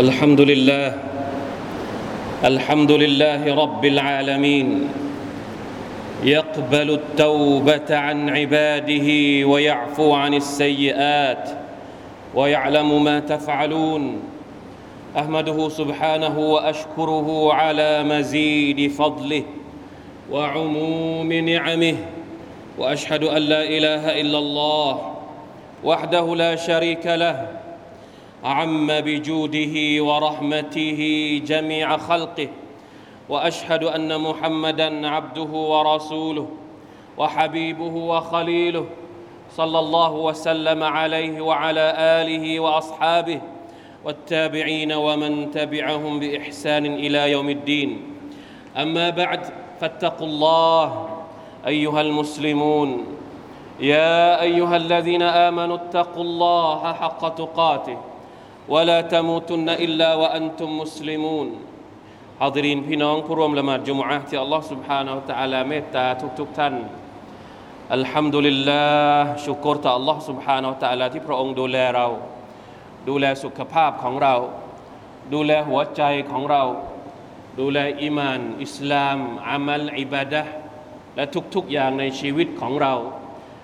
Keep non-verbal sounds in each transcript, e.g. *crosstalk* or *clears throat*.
الحمد لله الحمد لله رب العالمين يقبل التوبه عن عباده ويعفو عن السيئات ويعلم ما تفعلون احمده سبحانه واشكره على مزيد فضله وعموم نعمه واشهد ان لا اله الا الله وحده لا شريك له عم بجوده ورحمته جميع خلقه وأشهد أن محمدا عبده ورسوله وحبيبه وخليله صلى الله وسلم عليه وعلى آله وأصحابه والتابعين ومن تبعهم بإحسان إلى يوم الدين. أما بعد فاتقوا الله أيها المسلمون. يا ايها الذين امنوا اتقوا الله حق تقاته ولا تموتن الا وانتم مسلمون ฮาดรินพี่น้องผู้ร่วมละหมาดจุมอะห์ที่อัลลอฮ์ سبحانه และ تعالى เมตตาทุกๆท่านอัลฮัมดุลิลลาห์ชุกรต่อ Allah سبحانه และ تعالى ที่พระองค์ดูแลเรา ดูแลสุขภาพของเรา ดูแลหัวใจของเรา ดูแลอิมาน อิสลามอามัลอิบาดะและทุกๆอย่างในชีวิตของเรา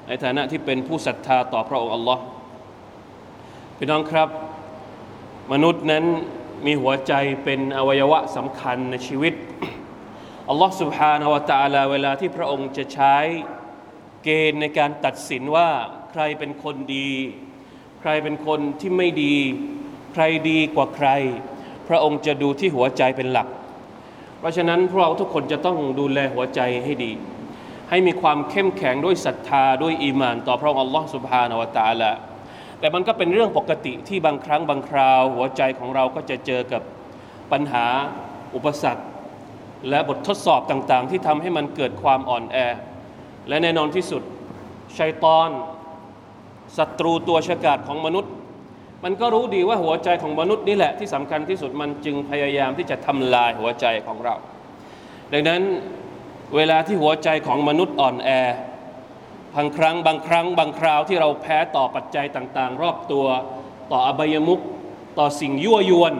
ในฐานะที่เป็นผู้ศรัทธาต่อพระองค์อัลลอฮ์พี่น้องครับ มนุษย์นั้นมีหัวใจเป็นอวัยวะสำคัญในชีวิตอัลลอฮ์สุบฮานาวะตาลาเวลาที่พระองค์จะใช้เกณฑ์ในการตัดสินว่าใครเป็นคนดี ใครเป็นคนที่ไม่ดี ใครดีกว่าใคร พระองค์จะดูที่หัวใจเป็นหลัก เพราะฉะนั้นพวกเราทุกคนจะต้องดูแลหัวใจให้ดี ให้มีความเข้มแข็งด้วยศรัทธาด้วย إ ي م านต่อพระองค์ Allah ฮ์สุบฮานาวตาละแต่มันก็เป็นเรื่องปกติที่บางครั้งบางคราว หัวใจของเราก็จะเจอกับปัญหาอุปสรรค และบททดสอบต่างๆ ที่ทำให้มันเกิดความอ่อนแอ และแน่นอนที่สุดชัยตอนศัตรูตัวฉกาจของมนุษย์ มันก็รู้ดีว่าหัวใจของมนุษย์นี่แหละที่สำคัญที่สุดมันจึงพยายามที่จะทำลายหัวใจของเรา ดังนั้น เวลาที่หัวใจของมนุษย์อ่อนแอบางครั้งบางครั้ง บางคราวที่เราแพ้ต่อปัจจัยต่างๆ รอบตัวต่ออบายมุขต่อสิ่งยั่วยวน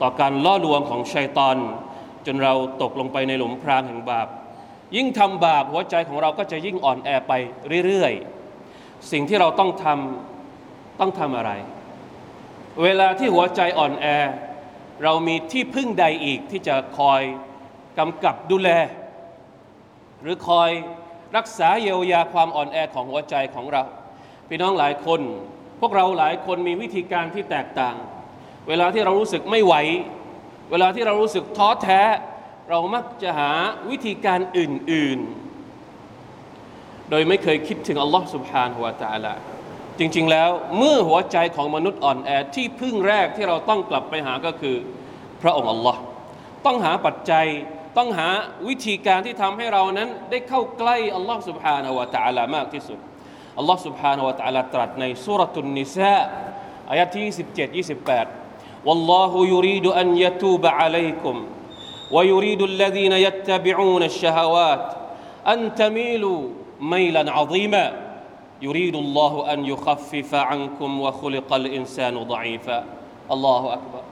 ต่อการล่อลวงของชัยตอน จนเราตกลงไปในหลุมพรางแห่งบาป ยิ่งทำบาปหัวใจของเราก็จะยิ่งอ่อนแอไปเรื่อยๆ สิ่งที่เราต้องทำต้องทำอะไร เวลาที่หัวใจอ่อนแอ เรามีที่พึ่งใดอีกที่จะคอยกำกับดูแล หรือคอยรักษาเยียวยาความอ่อนแอของหัวใจของเรา พี่น้องหลายคน พวกเราหลายคนมีวิธีการที่แตกต่าง เวลาที่เรารู้สึกไม่ไหว เวลาที่เรารู้สึกท้อแท้ เรามักจะหาวิธีการอื่น ๆ โดยไม่เคยคิดถึงอัลลอฮ์สุบฮานหัวตาละจริง ๆ แล้วเมื่อหัวใจของมนุษย์อ่อนแอที่พึ่งแรกที่เราต้องกลับไปหาก็คือ พระองค์อัลลอฮ์ต้องหาปัจจัย ต้องหาวิธีการที่ทำให้เรานั้นได้เข้าใกล้อัลลอฮ์ سبحانه และ تعالى มากที่สุดอัลลอฮ์ سبحانه และ تعالى ตรัสในสุรตุนนิสาอายะที่27 28 والله يريد أن يتوب عليكم ويريد الذين يتبعون الشهوات أن تميلوا ميلا عظيما يريد الله أن يخفف عنكم وخلق الإنسان ضعيفا الله أكبر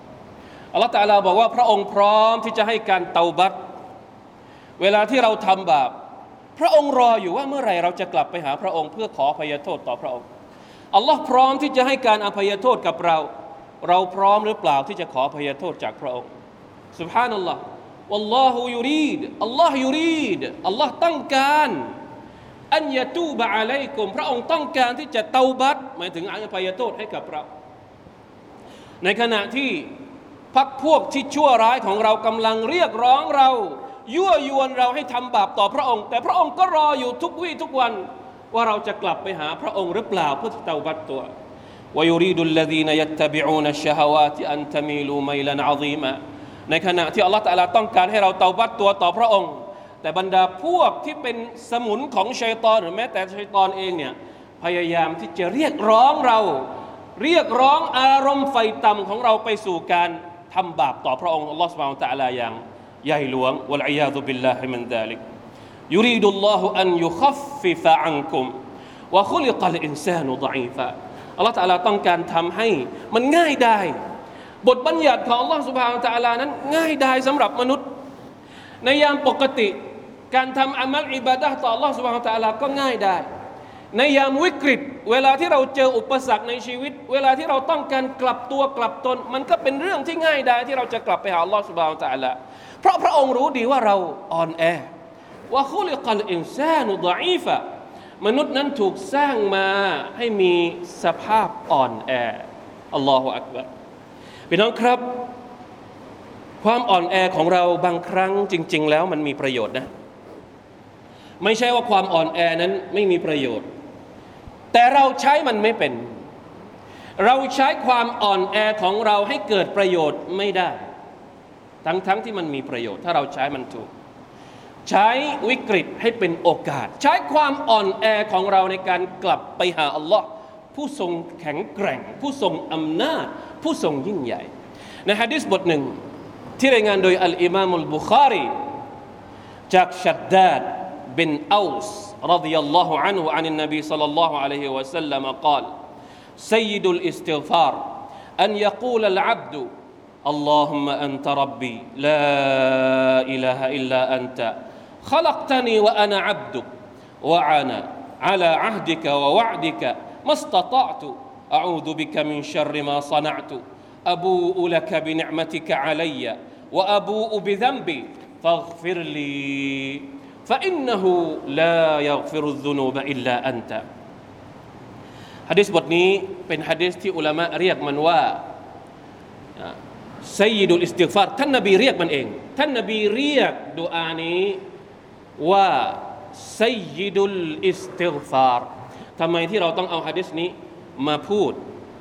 อัลลอฮฺตาลาบอกว่าพระองค์พร้อมที่จะให้การเตาบัต เวลาที่เราทำบาป พระองค์รออยู่ว่าเมื่อไหร่เราจะกลับไปหาพระองค์ เพื่อขออภัยโทษต่อพระองค์อัลลอฮ์พร้อมที่จะให้การอภัยโทษกับเรา เราพร้อมหรือเปล่าที่จะขออภัยโทษจากพระองค์สุบฮานัลลอฮ์วัลลอฮุยูรีดอัลลอฮ์ยูรีดอัลลอฮ์ต้องการอันยะตูบะอะลัยกุมพระองค์ต้องการที่จะเตาบัตหมายถึงอภัยโทษให้กับเรา ในขณะที่พักพวกที่ชั่วร้ายของเรากำลังเรียกร้องเรา ยั่วยวนเราให้ทำบาปต่อพระองค์ แต่พระองค์ก็รออยู่ทุกวี่ทุกวัน ว่าเราจะกลับไปหาพระองค์หรือเปล่าเพื่อเตาบัตตัว ويريد الذين يتبعون الشهوات أن تميلوا ميلا عظيما ในขณะที่อัลลอฮฺตะลาต้องการให้เราเตาบัตตัวต่อพระองค์ แต่บรรดาพวกที่เป็นสมุนของชัยตอนหรือแม้แต่ชัยตอนเองเนี่ยพยายามที่จะเรียกร้องเรา เรียกร้องอารมณ์ไฟต่ำของเราไปสู่การทำบาปต่อพระองค์อัลลอฮฺสุบานตะลาอย่าง ใหญ่หลวงوالعياذ بالله من ذلك يريد الله أن يخفف عنكمวะคุลิกัลอินซานุดอีฟะอัลลอฮฺตาลาต้องการทำให้มันง่ายได้ บทบัญญัติของอัลลอฮฺสุบฮานะตาลานั้น ง่ายได้สำหรับมนุษย์ ในยามปกติ การทำอามัลอิบาดะต่ออัลลอฮฺสุบฮานะตาลาก็ง่ายได้ ในยามวิกฤต เวลาที่เราเจออุปสรรคในชีวิต เวลาที่เราต้องการกลับตัวกลับตน มันก็เป็นเรื่องที่ง่ายได้ที่เราจะกลับไปหาอัลลอฮฺสุบฮานะตาลา เพราะพระองค์รู้ดีว่าเราอ่อนแอว่าคุลิกัลอินซานุดอีฟะมนุษย์นั้นถูกสร้างมาให้มีสภาพอ่อนแออัลลอฮฺอักบารพี่น้องครับ ความอ่อนแอของเราบางครั้งจริง ๆ แล้วมันมีประโยชน์นะ ไม่ใช่ว่าความอ่อนแอนั้นไม่มีประโยชน์ แต่เราใช้มันไม่เป็น เราใช้ความอ่อนแอของเราให้เกิดประโยชน์ไม่ได้ ทั้งๆทที่มันมีประโยชน์ ถ้าเราใช้มันถูก ใช้วิกฤตให้เป็นโอกาส ใช้ความอ่อนแอของเราในการกลับไปหาอัลลอฮ์ผู้ทรงแข็งแกร่ง ผู้ทรงอำนาจ ผู้ทรงยิ่งใหญ่ ในฮะดิษบทหนึ่ง ที่รายงานโดยอัลอิมามุลบุคารีจากชัดดาดบินอัลส์ رضي الله عنه عن النبي صلى الله عليه وسلم قال سيد الاستغفار أن يقول العبد اللهم أنت ربي لا إله إلا أنت خلقتني وأنا عبدك وأنا على عهدك ووعدك ما استطعت أعوذ بك من شر ما صنعت أبوء لك بنعمتك علي وأبوء بذنبي فاغفر لي فإنه لا يغفر الذنوب إلا أنت ฮะดิษบทนี้เป็นฮะดิษที่อุลามะเรียกมันว่า سيد الاستغفارท่านนบีเรียกมันเอง ท่านนบีเรียกดูอานี้ว่าسيد الاستغفارทำไมที่เราต้องเอาฮะดิษนี้มาพูด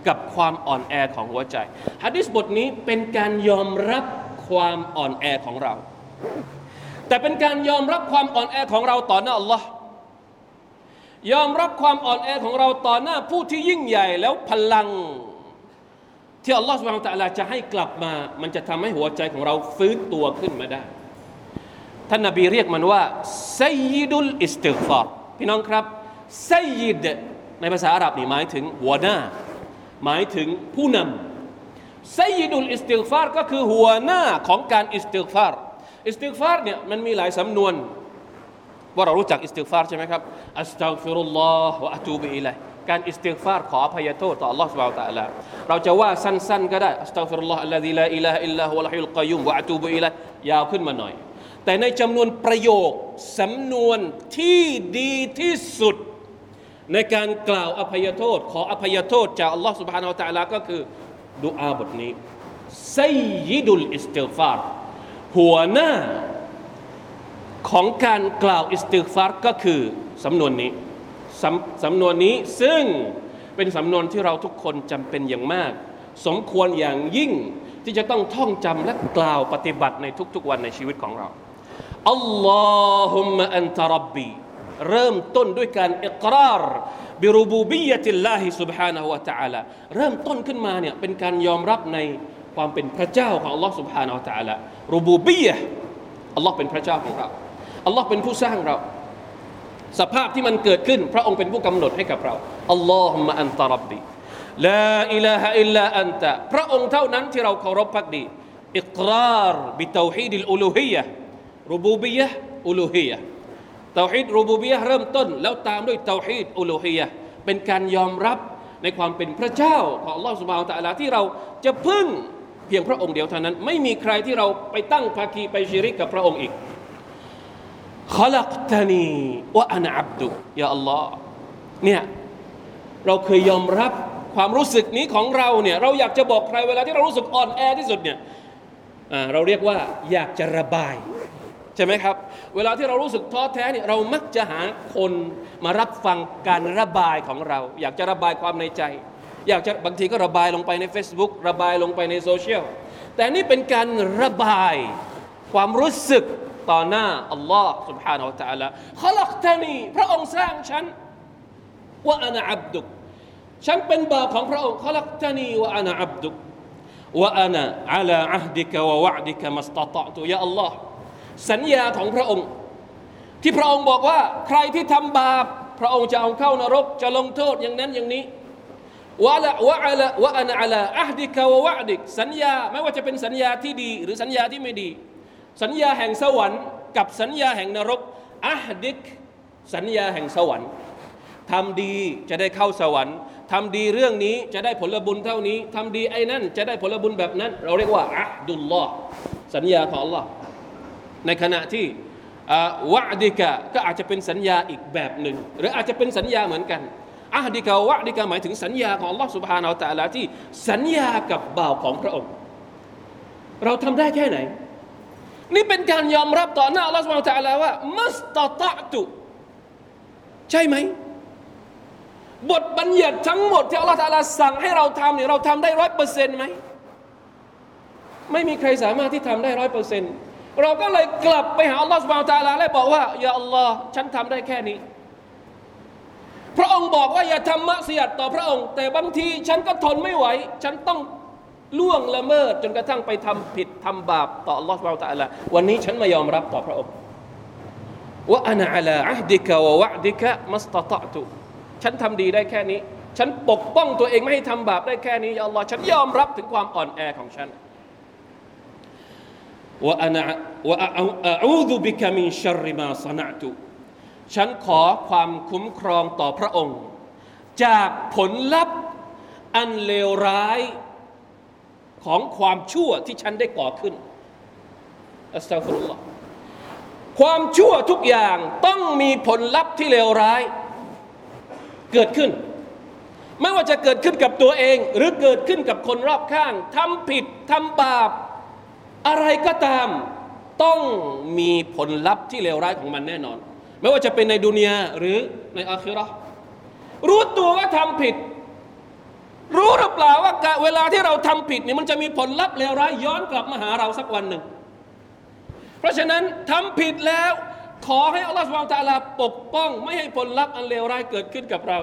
กับความอ่อนแอของหัวใจฮะดิษบทนี้เป็นการยอมรับความอ่อนแอของเรา แต่เป็นการยอมรับความอ่อนแอของเราต่อหน้าอัลลอฮ์ยอมรับความอ่อนแอของเราต่อหน้าผู้ที่ยิ่งใหญ่แล้วพลัง ที่อัลลอฮฺسبحانه وتعالىจะให้กลับมา มันจะทำให้หัวใจของเราฟื้นตัวขึ้นมาได้ ท่านนาบีเรียกมันว่าسيد الاستغفارพี่น้องครับسيدในภาษาอาหรับนี่หมายถึงหัวหน้า หมายถึงผู้นำسيد الاستغفارก็คือหัวหน้าของการاستغفار استغفارเนี่ยมันมีหลายสำนวนว่าเรารู้จักاستغفارใช่ไหมครับอัสตัฆฟิรุลลอฮ์วะอะตูบิอิลัย การอิสติฟารขออภัยโทษต่อ Allah سبحانه และ تعالى เราจะว่าสั้นๆก็ได้อัสตัฆฟิรุลลอฮ์อัลลอฮิลาอิลาฮอิลลาฮุวะลฮิลกอยยุมวะอะตูบิอิลัยยาวขึ้นมาหน่อย แต่ในจำนวนประโยคสำนวนที่ดีที่สุด ในการกล่าวอภัยโทษ ขออภัยโทษจาก Allah سبحانه และ تعالى ก็คือดุอาบทนี้ไซยิดุลอิสติฟารหัวหน้าของการกล่าวอิสติฟารก็คือสำนวนนี้ สำสำนวนนี้ซึ่งเป็นสำนวนที่เราทุกคนจำเป็นอย่างมาก สมควรอย่างยิ่งที่จะต้องท่องจำและกล่าวปฏิบัติในทุกๆวันในชีวิตของเราอัลลอฮุมะอันตะรับบีเริ่มต้นด้วยการอิกรารบิรูบูบียะติลลาฮิ سبحانه และ تعالى เริ่มต้นขึ้นมาเนี่ยเป็นการยอมรับในความเป็นพระเจ้าของ Allah سبحانه และ تعالى รูบูบียะอัลลอฮ์เป็นพระเจ้าของเราอัลลอฮ์เป็นผู้สร้างเรา สภาพที่มันเกิดขึ้น พระองค์เป็นผู้กำหนดให้กับเราاللهم أنت ربي لا إله إلا أنتพระองค์เท่านั้นที่เราเคารพภักดีالإقرار بتوحيد الألوهية ربوبية ألوهية توحيد ربوبيةเริ่มต้น แล้วตามด้วยتوحيد ألوهيةเป็นการยอมรับในความเป็นพระเจ้าของอัลลอฮฺสุบานตะลาที่เราจะพึ่งเพียงพระองค์เดียวเท่านั้น ไม่มีใครที่เราไปตั้งภาคีไปชิริกกับพระองค์อีก ขลักตานีว่าอันอับดุยาอัลลอฮ์เนี่ยเราเคยยอมรับความรู้สึกนี้ของเราเนี่ยเราอยากจะบอกใครเวลาที่เรารู้สึกอ่อนแอที่สุดเนี่ยเราเรียกว่าอยากจะระบายใช่ไหมครับ เวลาที่เรารู้สึกท้อแท้เนี่ยเรามักจะหาคนมารับฟังการระบายของเรา อยากจะระบายความในใจ อยากจะบางทีก็ระบายลงไปใน Facebook ระบายลงไปในโซเชียลแต่นี่เป็นการระบายความรู้สึก ต่อหน้าอัลลอฮ์ سبحانه และ تعالى ขลักตานีพระองค์สร้างฉันว่าอานาอับดุกฉันเป็นบ่าวของพระองค์ขลักตานีว่าอานาอับดุกว่าอานาอัลาอัฮดิกะวะวะดิกะมัสตตะตุยาอัลลอฮ์สัญญาของพระองค์ ที่พระองค์บอกว่า ใครที่ทำบาป พระองค์จะเอาเข้านรก จะลงโทษอย่างนั้นอย่างนี้ พ วะละวะอะละวะอันอะลาอะฮดิกะวะวะดิกสัญญาไม่ว่าจะเป็นสัญญาที่ดี หรือสัญญาที่ไม่ดี สัญญาแห่งสวรรค์ กับสัญญาแห่งนรกอัฮดิกสัญญาแห่งสวรรค์ทำดีจะได้เข้าสวรรค์ทำดีเรื่องนี้จะได้ผลบุญเท่านี้ทำดีไอ้นั่นจะได้ผลบุญแบบนั้น เราเรียกว่าอัดุลลอฮ์สัญญาของ Allah ในขณะที่วะดิกะก็อาจจะเป็นสัญญาอีกแบบหนึ่ง หรืออาจจะเป็นสัญญาเหมือนกันอัดิกะวะดิกะหมายถึงสัญญาของ Allah subhanahu wa ta'ala ที่สัญญากับบ่าวของพระองค์ เราทำได้แค่ไหน นี่เป็นการยอมรับต่อหน้าอัลลอฮฺสุบานตะลาว่ามัสตตะตุ ใช่ไหม บทบัญญัติทั้งหมดที่อัลลอฮฺตลาสั่งให้เราทำเนี่ยเราทำได้ร้อยเปอร์เซ็นต์ไหม ไม่มีใครสามารถที่ทำได้ร้อยเปอร์เซ็นต์เราก็เลยกลับไปหาอัลลอฮฺสุบานตะลาและบอกว่าอย่าอัลลอฮ์ฉันทำได้แค่นี้ พระองค์บอกว่าอย่าทำมะเสียดต่อพระองค์ แต่บางทีฉันก็ทนไม่ไหว ฉันต้อง ล่วงละเมิดจนกระทั่งไปทำผิดทำบาปต่ออัลลอฮฺสุบานตาลาวันนี้ฉันไมายอมรับต่อพระองค์ว่าอันอัลาอัฮดิกะวะวะดิกะมัสตตะตุฉันทำดีได้แค่นี้ ฉันปกป้องตัวเองไม่ให้ทำบาปได้แค่นี้อัลลอฮ์ฉันยอมรับถึงความอ่อนแอของฉันว่าอันว่าอูดุบิกามินชริมาสนะตุฉันขอความคุ้มครองต่อพระองค์ จากผลลัพธ์อันเลวร้าย ของความชั่วที่ฉันได้ก่อขึ้นอัสตัฟุรุลลอฮ์ความชั่วทุกอย่างต้องมีผลลัพธ์ที่เลวร้าย เกิดขึ้น ไม่ว่าจะเกิดขึ้นกับตัวเอง หรือเกิดขึ้นกับคนรอบข้างทำผิดทำบาป อะไรก็ตาม ต้องมีผลลัพธ์ที่เลวร้ายของมันแน่นอน ไม่ว่าจะเป็นในดุนยาหรือในอาคิรอรู้ตัวว่าทำผิด รู้หรือเปล่าว่าเวลาที่เราทำผิดเนี่ยมันจะมีผลลัพธ์เลวร้ายย้อนกลับมาหาเราสักวันหนึ่ง เพราะฉะนั้นทำผิดแล้วขอให้อัลลอฮฺสุบานตะลาปกป้อง ไม่ให้ผลลัพธ์อันเลวร้ายเกิดขึ้นกับเรา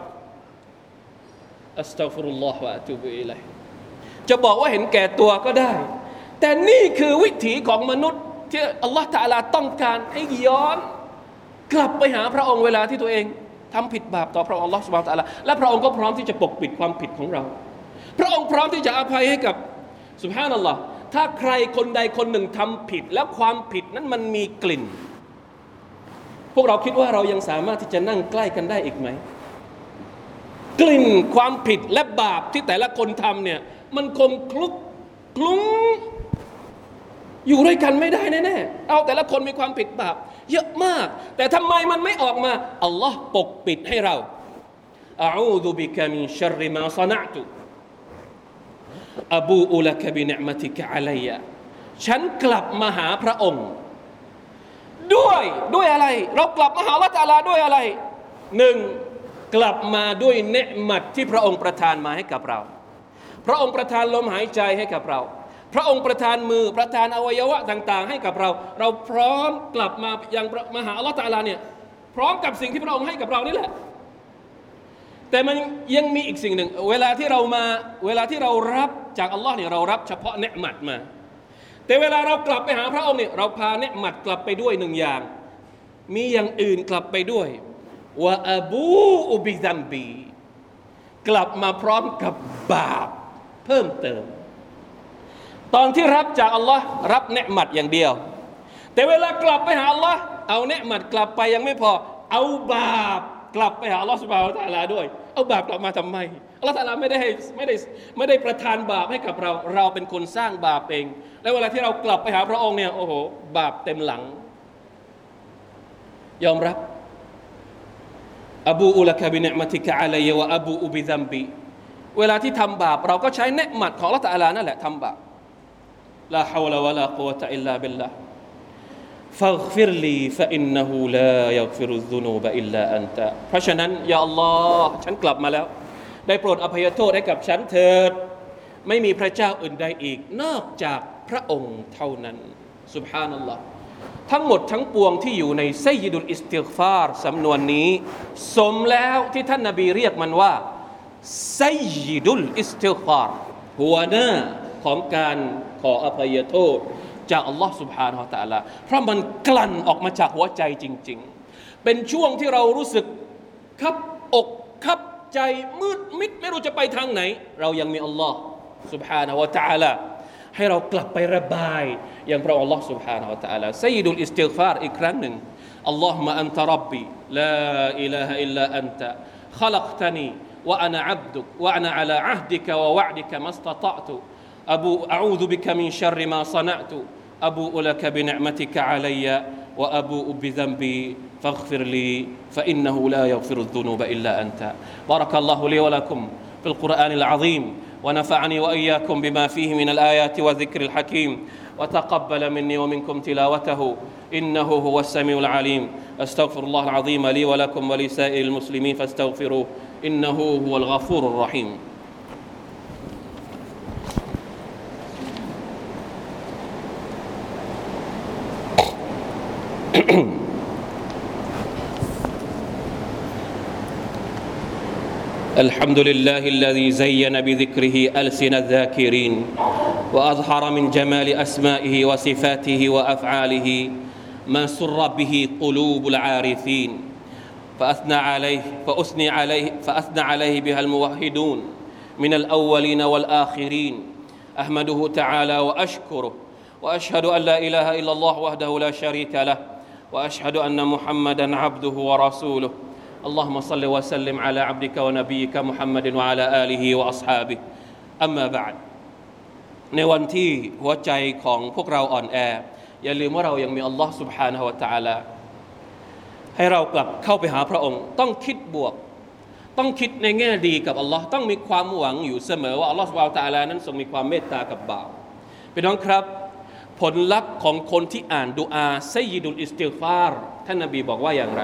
อัสตัฟุรุลลอฮฺวะตูบิอิลัยจะบอกว่าเห็นแก่ตัวก็ได้ แต่นี่คือวิถีของมนุษย์ที่อัลลอฮฺตะลาต้องการให้ย้อน กลับไปหาพระองค์เวลาที่ตัวเอง ทำผิดบาปต่อพระองค์อัลอฮฺสุบานตะลาและพระองค์ก็พร้อมที่จะปกปิดความผิดของเรา พระองค์พร้อมที่จะอภัยให้กับสุบฮานัลลอฮ์ถ้าใครคนใดคนหนึ่งทำผิด แล้วความผิดนั้นมันมีกลิ่น พวกเราคิดว่าเรายังสามารถที่จะนั่งใกล้กันได้อีกไหม กลิ่นความผิดและบาปที่แต่ละคนทำเนี่ยมันคงคลุกคลุ้งอยู่ด้วยกันไม่ได้แน่ๆ เอาแต่ละคนมีความผิดบาป เยอะมาก แต่ทำไมมันไม่ออกมาอัลลอฮ์ปกปิดให้เราอาอูดุบิกามินชริมาซนะตุอบูอุลกบิเนมติกะอะลัยะฉันกลับมาหาพระองค์ ด้วยด้วยอะไร เรากลับมาหาละตาลาด้วยอะไรหนึ่งกลับมาด้วยเนืหมัดที่พระองค์ประทานมาให้กับเรา พระองค์ประทานลมหายใจให้กับเรา พระองค์ประทานมือประทานอวัยวะต่าง ๆ ให้กับเรา เราพร้อมกลับมายังมหาอัลลอฮฺตาลาเนี่ยพร้อมกับสิ่งที่พระองค์ให้กับเรานี่แหละ แต่มันยังมีอีกสิ่งหนึ่ง เวลาที่เรามาเวลาที่เรารับจากอัลลอฮ์เนี่ยเรารับเฉพาะเนืหมัดมา แต่เวลาเรากลับไปหาพระองค์เนี่ยเราพาเนืหมัดกลับไปด้วยหนึ่งอย่าง มีอย่างอื่นกลับไปด้วยว่าอบูอุบิซัมบี กลับมาพร้อมกับบาปเพิ่มเติม ตอนที่รับจากอัลลอฮ์รับเนืหมัดอย่างเดียว แต่เวลากลับไปหาอัลลอฮ์เอาเนืหมัดกลับไปยังไม่พอ เอาบาปกลับไปหาอัลลอฮ์สุบฮานตะลาด้วย เอาบาปกลับมาทำไมอัลลอฮ์ตะลาไม่ได้ไม่ได้ไม่ได้ประทานบาปให้กับเรา เราเป็นคนสร้างบาปเอง แล้วเวลาที่เรากลับไปหาพระองค์เนี่ยโอ้โห บาปเต็มหลัง ยอมรับأبوء لك بنعمتك علي وأبوء بذنبيเวลาที่ทำบาป เราก็ใช้เนียะมัตของอัลลอฮ์ตะอาลานั่นแหละทำบาป لا حول ولا قوة إلا بالله فاغفر لي فإنه لا يغفر الذنوب إلا أنتเพราะฉะนั้นยาอัลลอฮ์ฉันกลับมาแล้ว ได้โปรดอภัยโทษให้กับฉันเถิด ไม่มีพระเจ้าอื่นใดอีก นอกจากพระองค์เท่านั้นسبحان اللهทั้งหมดทั้งปวงที่อยู่ในسيد الاستغفارสำนวนนี้ สมแล้วที่ท่านนาบีเรียกมันว่าسيد الاستغفارหัวหน้า ของการขออภัยโทษจากอัลลอฮ์ سبحانه และ تعالى เพราะมันกลั่นออกมาจากหัวใจจริง ๆ เป็นช่วงที่เรารู้สึกคับอกคับ ใจมืดมิดไม่รู้จะไปทางไหน เรายังมีอัลลอฮ์ سبحانه และ تعالى ให้เรากลับไประบาย อย่างพระองค์ Allah سبحانه และ تعالى ไซดุลอิสติฆฟารอีกครั้งหนึ่ง اللهم أنت ربي لا إله إلا أنت خلقتني وأنا عبدك وأنا على عهدك ووعدك ما استطعت أبو أعوذ بك من شر ما صنعت. أبوء لك بنعمتك علي وأبوء بذنبي فاغفر لي فإنه لا يغفر الذنوب إلا أنت. بارك الله لي ولكم في القرآن العظيم ونفعني وإياكم بما فيه من الآيات والذكر الحكيم. وتقبل مني ومنكم تلاوته إنه هو السميع العليم. أستغفر الله العظيم لي ولكم ولسائر المسلمين فاستغفروه إنه هو الغفور الرحيم. *clears throat* الحمد لله الذي زين بذكره ألسن الذاكرين وأظهر من جمال أسمائه وصفاته وأفعاله ما سر به قلوب العارفين. فأثنى عليه فأثني عليه فأثنى عليه بها الموحدون من الأولين والآخرين. أحمده تعالى وأشكره وأشهد أن لا إله إلا الله وحده لا شريك له وأشهد أن محمدا عبده ورسوله اللهم صل وسلم على عبدك ونبيك محمد وعلى آله وأصحابه أما بعد ในวันที่หัวใจของพวกเราอ่อนแอ อย่าลืมว่าเรายังมีอัลลอฮ์ سبحانه และ تعالى ให้เรากลับเข้าไปหาพระองค์ ต้องคิดบวก ต้องคิดในแง่ดีกับอัลลอฮ์ต้องมีความหวังอยู่เสมอว่าอัลลอฮ์ سبحانه และ تعالى นั้นทรงมีความเมตตากับบ่าวพี่น้องครับ ผลลัพธ์ของคนที่อ่านดูอาسيد الاستغفارท่านนบีบอกว่าอย่างไร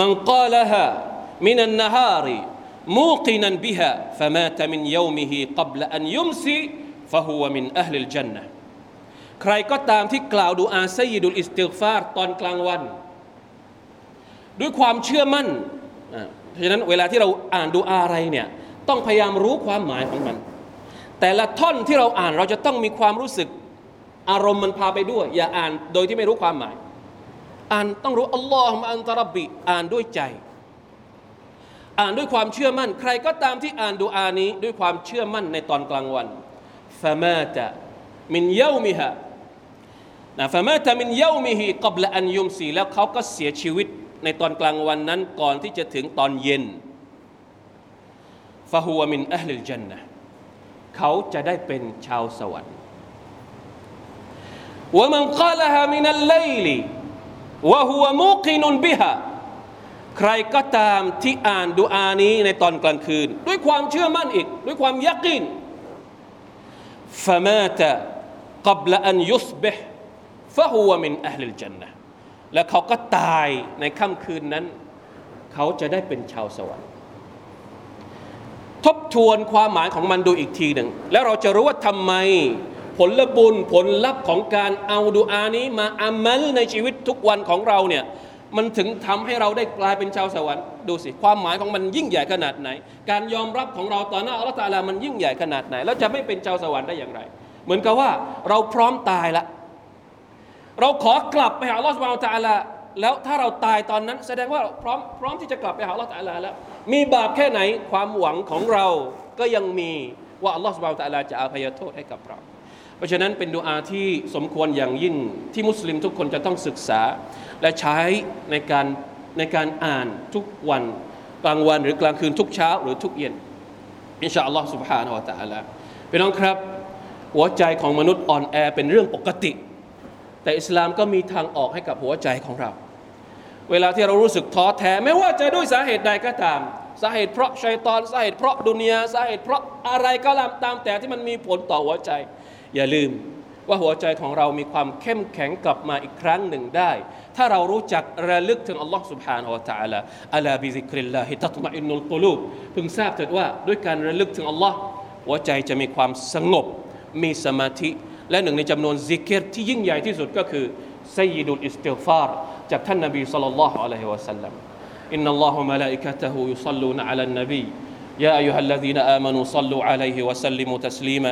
من قالها من النهار موقنا بها فمات من يومه قبل أن يمسي فهو من أهل الجنةใครก็ตามที่กล่าวดูอาسيد الاستغفارตอนกลางวัน ด้วยความเชื่อมั่นเพราะฉะนั้นเวลาที่เราอ่านดูอาอะไรเนี่ยต้องพยายามรู้ความหมายของมัน แต่ละท่อนที่เราอ่านเราจะต้องมีความรู้สึก อารมณ์มันพาไปด้วย อย่าอ่านโดยที่ไม่รู้ความหมาย อ่านต้องรู้อัลลอฮฺมาอันตรบบิอ่านด้วยใจ อ่านด้วยความเชื่อมั่น ใครก็ตามที่อ่านดูอานี้ด้วยความเชื่อมั่นในตอนกลางวันฟามาตะมินเยามิฮะนะฟามาตะมินเยามิฮิกับละอันยุมสีแล้วเขาก็เสียชีวิตในตอนกลางวันนั้นก่อนที่จะถึงตอนเย็นฟาฮัวมินอัลลิลจันนะเขาจะได้เป็นชาวสวรรค์ วะมันกาลฮามินัลไลลีวะฮุวมุกินุนบิฮะใครก็ตามที่อ่านดูอานี้ในตอนกลางคืน ด้วยความเชื่อมั่นอีก ด้วยความยักินฟะมาตะ قبل أن يصبح فهو من أهل الجنة และเขาก็ตายในค่ำคืนนั้น เขาจะได้เป็นชาวสวรรค์ ทบทวนความหมายของมันดูอีกทีหนึ่ง แล้วเราจะรู้ว่าทำไม ผลบุญผลลัพธ์ของการเอาดูอานี้มาอามัลในชีวิตทุกวันของเราเนี่ยมันถึงทำให้เราได้กลายเป็นชาวสวรรค์ดูสิ ความหมายของมันยิ่งใหญ่ขนาดไหน การยอมรับของเราต่อหน้าอัลลอฮฺตาลามันยิ่งใหญ่ขนาดไหน แล้วจะไม่เป็นชาวสวรรค์ได้อย่างไร เหมือนกับว่าเราพร้อมตายละเราขอกลับไปหาอัลลอฮฺสุบานตะลาแล้วถ้าเราตายตอนนั้น แสดงว่าพร้อมพร้อมที่จะกลับไปหาอัลลอฮฺตะลาแล้ว มีบาปแค่ไหนความหวังของเราก็ยังมีว่าอัลลอฮฺสุบานตะลาจะอภัยโทษให้กับเรา ราะฉะนั้นเป็นดูอาที่สมควรอย่างยิ่งที่มุสลิมทุกคนจะต้องศึกษา และใช้ในการในการอ่านทุกวันกลางวันหรือกลางคืนทุกเช้าหรือทุกเย็นอินชาอัลลอฮ์ سبحانه และ تعالى พี่น้องครับ หัวใจของมนุษย์อ่อนแอเป็นเรื่องปกติ แต่อิสลามก็มีทางออกให้กับหัวใจของเรา เวลาที่เรารู้สึกท้อแท้ไม่ว่าจะด้วยสาเหตุใดก็ตาม สาเหตุเพราะชัยตอนสาเหตุเพราะดุนยาสาเหตุเพราะอะไรก็ตามแต่ที่มันมีผลต่อหัวใจ อย่าลืมว่าหัวใจของเรามีความเข้มแข็งกลับมาอีกครั้งหนึ่งได้ ถ้าเรารู้จักระลึกถึงอัลลอฮ์ سبحانه และ تعالى อัลาบิซิกริลลาฮิตัตมะอินนุลกุลูบพึงทราบเถิดว่าด้วยการระลึกถึงอัลลอฮ์หัวใจจะมีความสงบ มีสมาธิ และหนึ่งในจำนวนซิกเกตที่ยิ่งใหญ่ที่สุดก็คือไซยิดุลอิสติฟารจากท่านนบีสัลลัลลอฮุอะลัยฮิวะสัลลัมอินนัลลอฮุมะลาอิกะตะฮูยุศ็อลลูนอะลันนบี يا أيها الذين آمنوا صلوا عليه وسلموا تسليما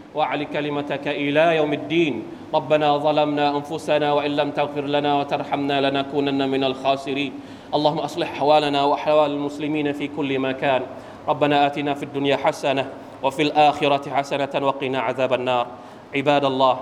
واعل كلمتك إلى يوم الدين. ربنا ظلمنا أنفسنا وإن لم تغفر لنا وترحمنا لنكونن من الخاسرين. اللهم أصلح أحوالنا وأحوال المسلمين في كل مكان. ربنا آتنا في الدنيا حسنة وفي الآخرة حسنة وقنا عذاب النار. عباد الله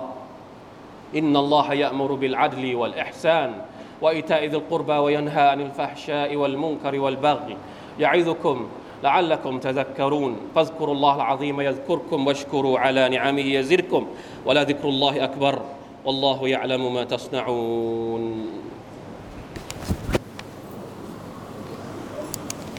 إن الله يأمر بالعدل والإحسان وإيتاء ذي القربى وينهى عن الفحشاء والمنكر والبغي. يعظكم لعلكم تذكرون. فاذكروا الله العظيم يذكركم واشكروا على نعمه يزدكم. ولذكر الله أكبر. والله يعلم ما تصنعون.